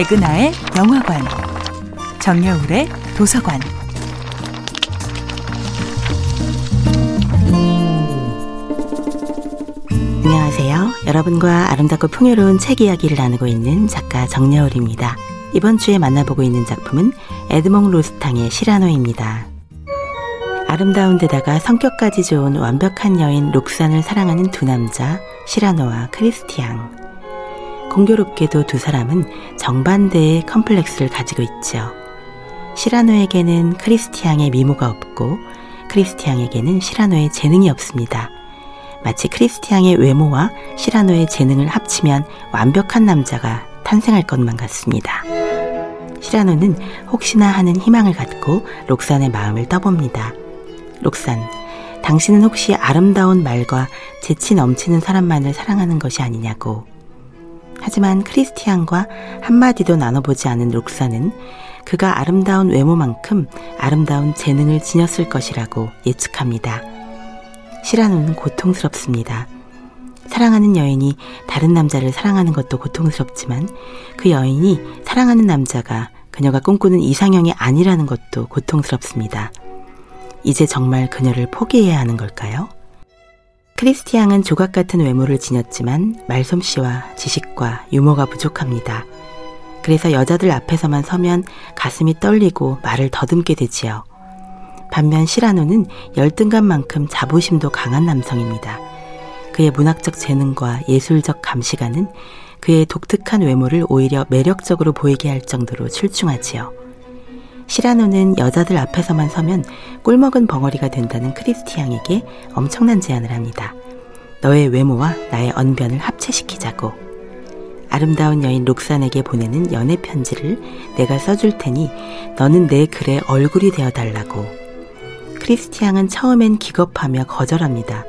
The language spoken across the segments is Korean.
백은하의 영화관, 정여울의 도서관. 안녕하세요. 여러분과 아름답고 풍요로운 책 이야기를 나누고 있는 작가 정여울입니다. 이번 주에 만나보고 있는 작품은 에드몽 로스탕의 시라노입니다. 아름다운 데다가 성격까지 좋은 완벽한 여인 록산을 사랑하는 두 남자 시라노와 크리스티앙. 공교롭게도 두 사람은 정반대의 컴플렉스를 가지고 있죠. 시라노에게는 크리스티앙의 미모가 없고 크리스티앙에게는 시라노의 재능이 없습니다. 마치 크리스티앙의 외모와 시라노의 재능을 합치면 완벽한 남자가 탄생할 것만 같습니다. 시라노는 혹시나 하는 희망을 갖고 록산의 마음을 떠봅니다. 록산, 당신은 혹시 아름다운 말과 재치 넘치는 사람만을 사랑하는 것이 아니냐고. 하지만 크리스티안과 한마디도 나눠보지 않은 록사는 그가 아름다운 외모만큼 아름다운 재능을 지녔을 것이라고 예측합니다. 시라노는 고통스럽습니다. 사랑하는 여인이 다른 남자를 사랑하는 것도 고통스럽지만 그 여인이 사랑하는 남자가 그녀가 꿈꾸는 이상형이 아니라는 것도 고통스럽습니다. 이제 정말 그녀를 포기해야 하는 걸까요? 크리스티앙은 조각 같은 외모를 지녔지만 말솜씨와 지식과 유머가 부족합니다. 그래서 여자들 앞에서만 서면 가슴이 떨리고 말을 더듬게 되지요. 반면 시라노는 열등감만큼 자부심도 강한 남성입니다. 그의 문학적 재능과 예술적 감시가는 그의 독특한 외모를 오히려 매력적으로 보이게 할 정도로 출중하지요. 시라노는 여자들 앞에서만 서면 꿀먹은 벙어리가 된다는 크리스티앙에게 엄청난 제안을 합니다. 너의 외모와 나의 언변을 합체시키자고. 아름다운 여인 록산에게 보내는 연애 편지를 내가 써줄 테니 너는 내 글에 얼굴이 되어 달라고. 크리스티앙은 처음엔 기겁하며 거절합니다.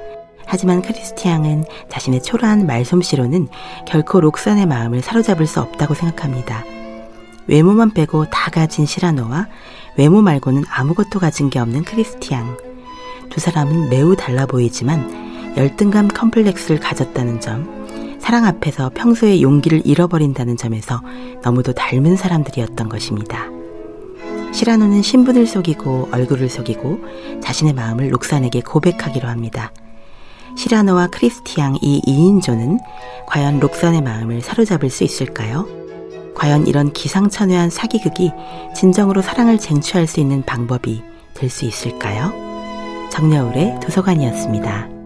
하지만 크리스티앙은 자신의 초라한 말솜씨로는 결코 록산의 마음을 사로잡을 수 없다고 생각합니다. 외모만 빼고 다 가진 시라노와 외모 말고는 아무것도 가진 게 없는 크리스티앙. 두 사람은 매우 달라 보이지만 열등감 컴플렉스를 가졌다는 점, 사랑 앞에서 평소의 용기를 잃어버린다는 점에서 너무도 닮은 사람들이었던 것입니다. 시라노는 신분을 속이고 얼굴을 속이고 자신의 마음을 록산에게 고백하기로 합니다. 시라노와 크리스티앙 이 2인조는 과연 록산의 마음을 사로잡을 수 있을까요? 과연 이런 기상천외한 사기극이 진정으로 사랑을 쟁취할 수 있는 방법이 될 수 있을까요? 정여울의 도서관이었습니다.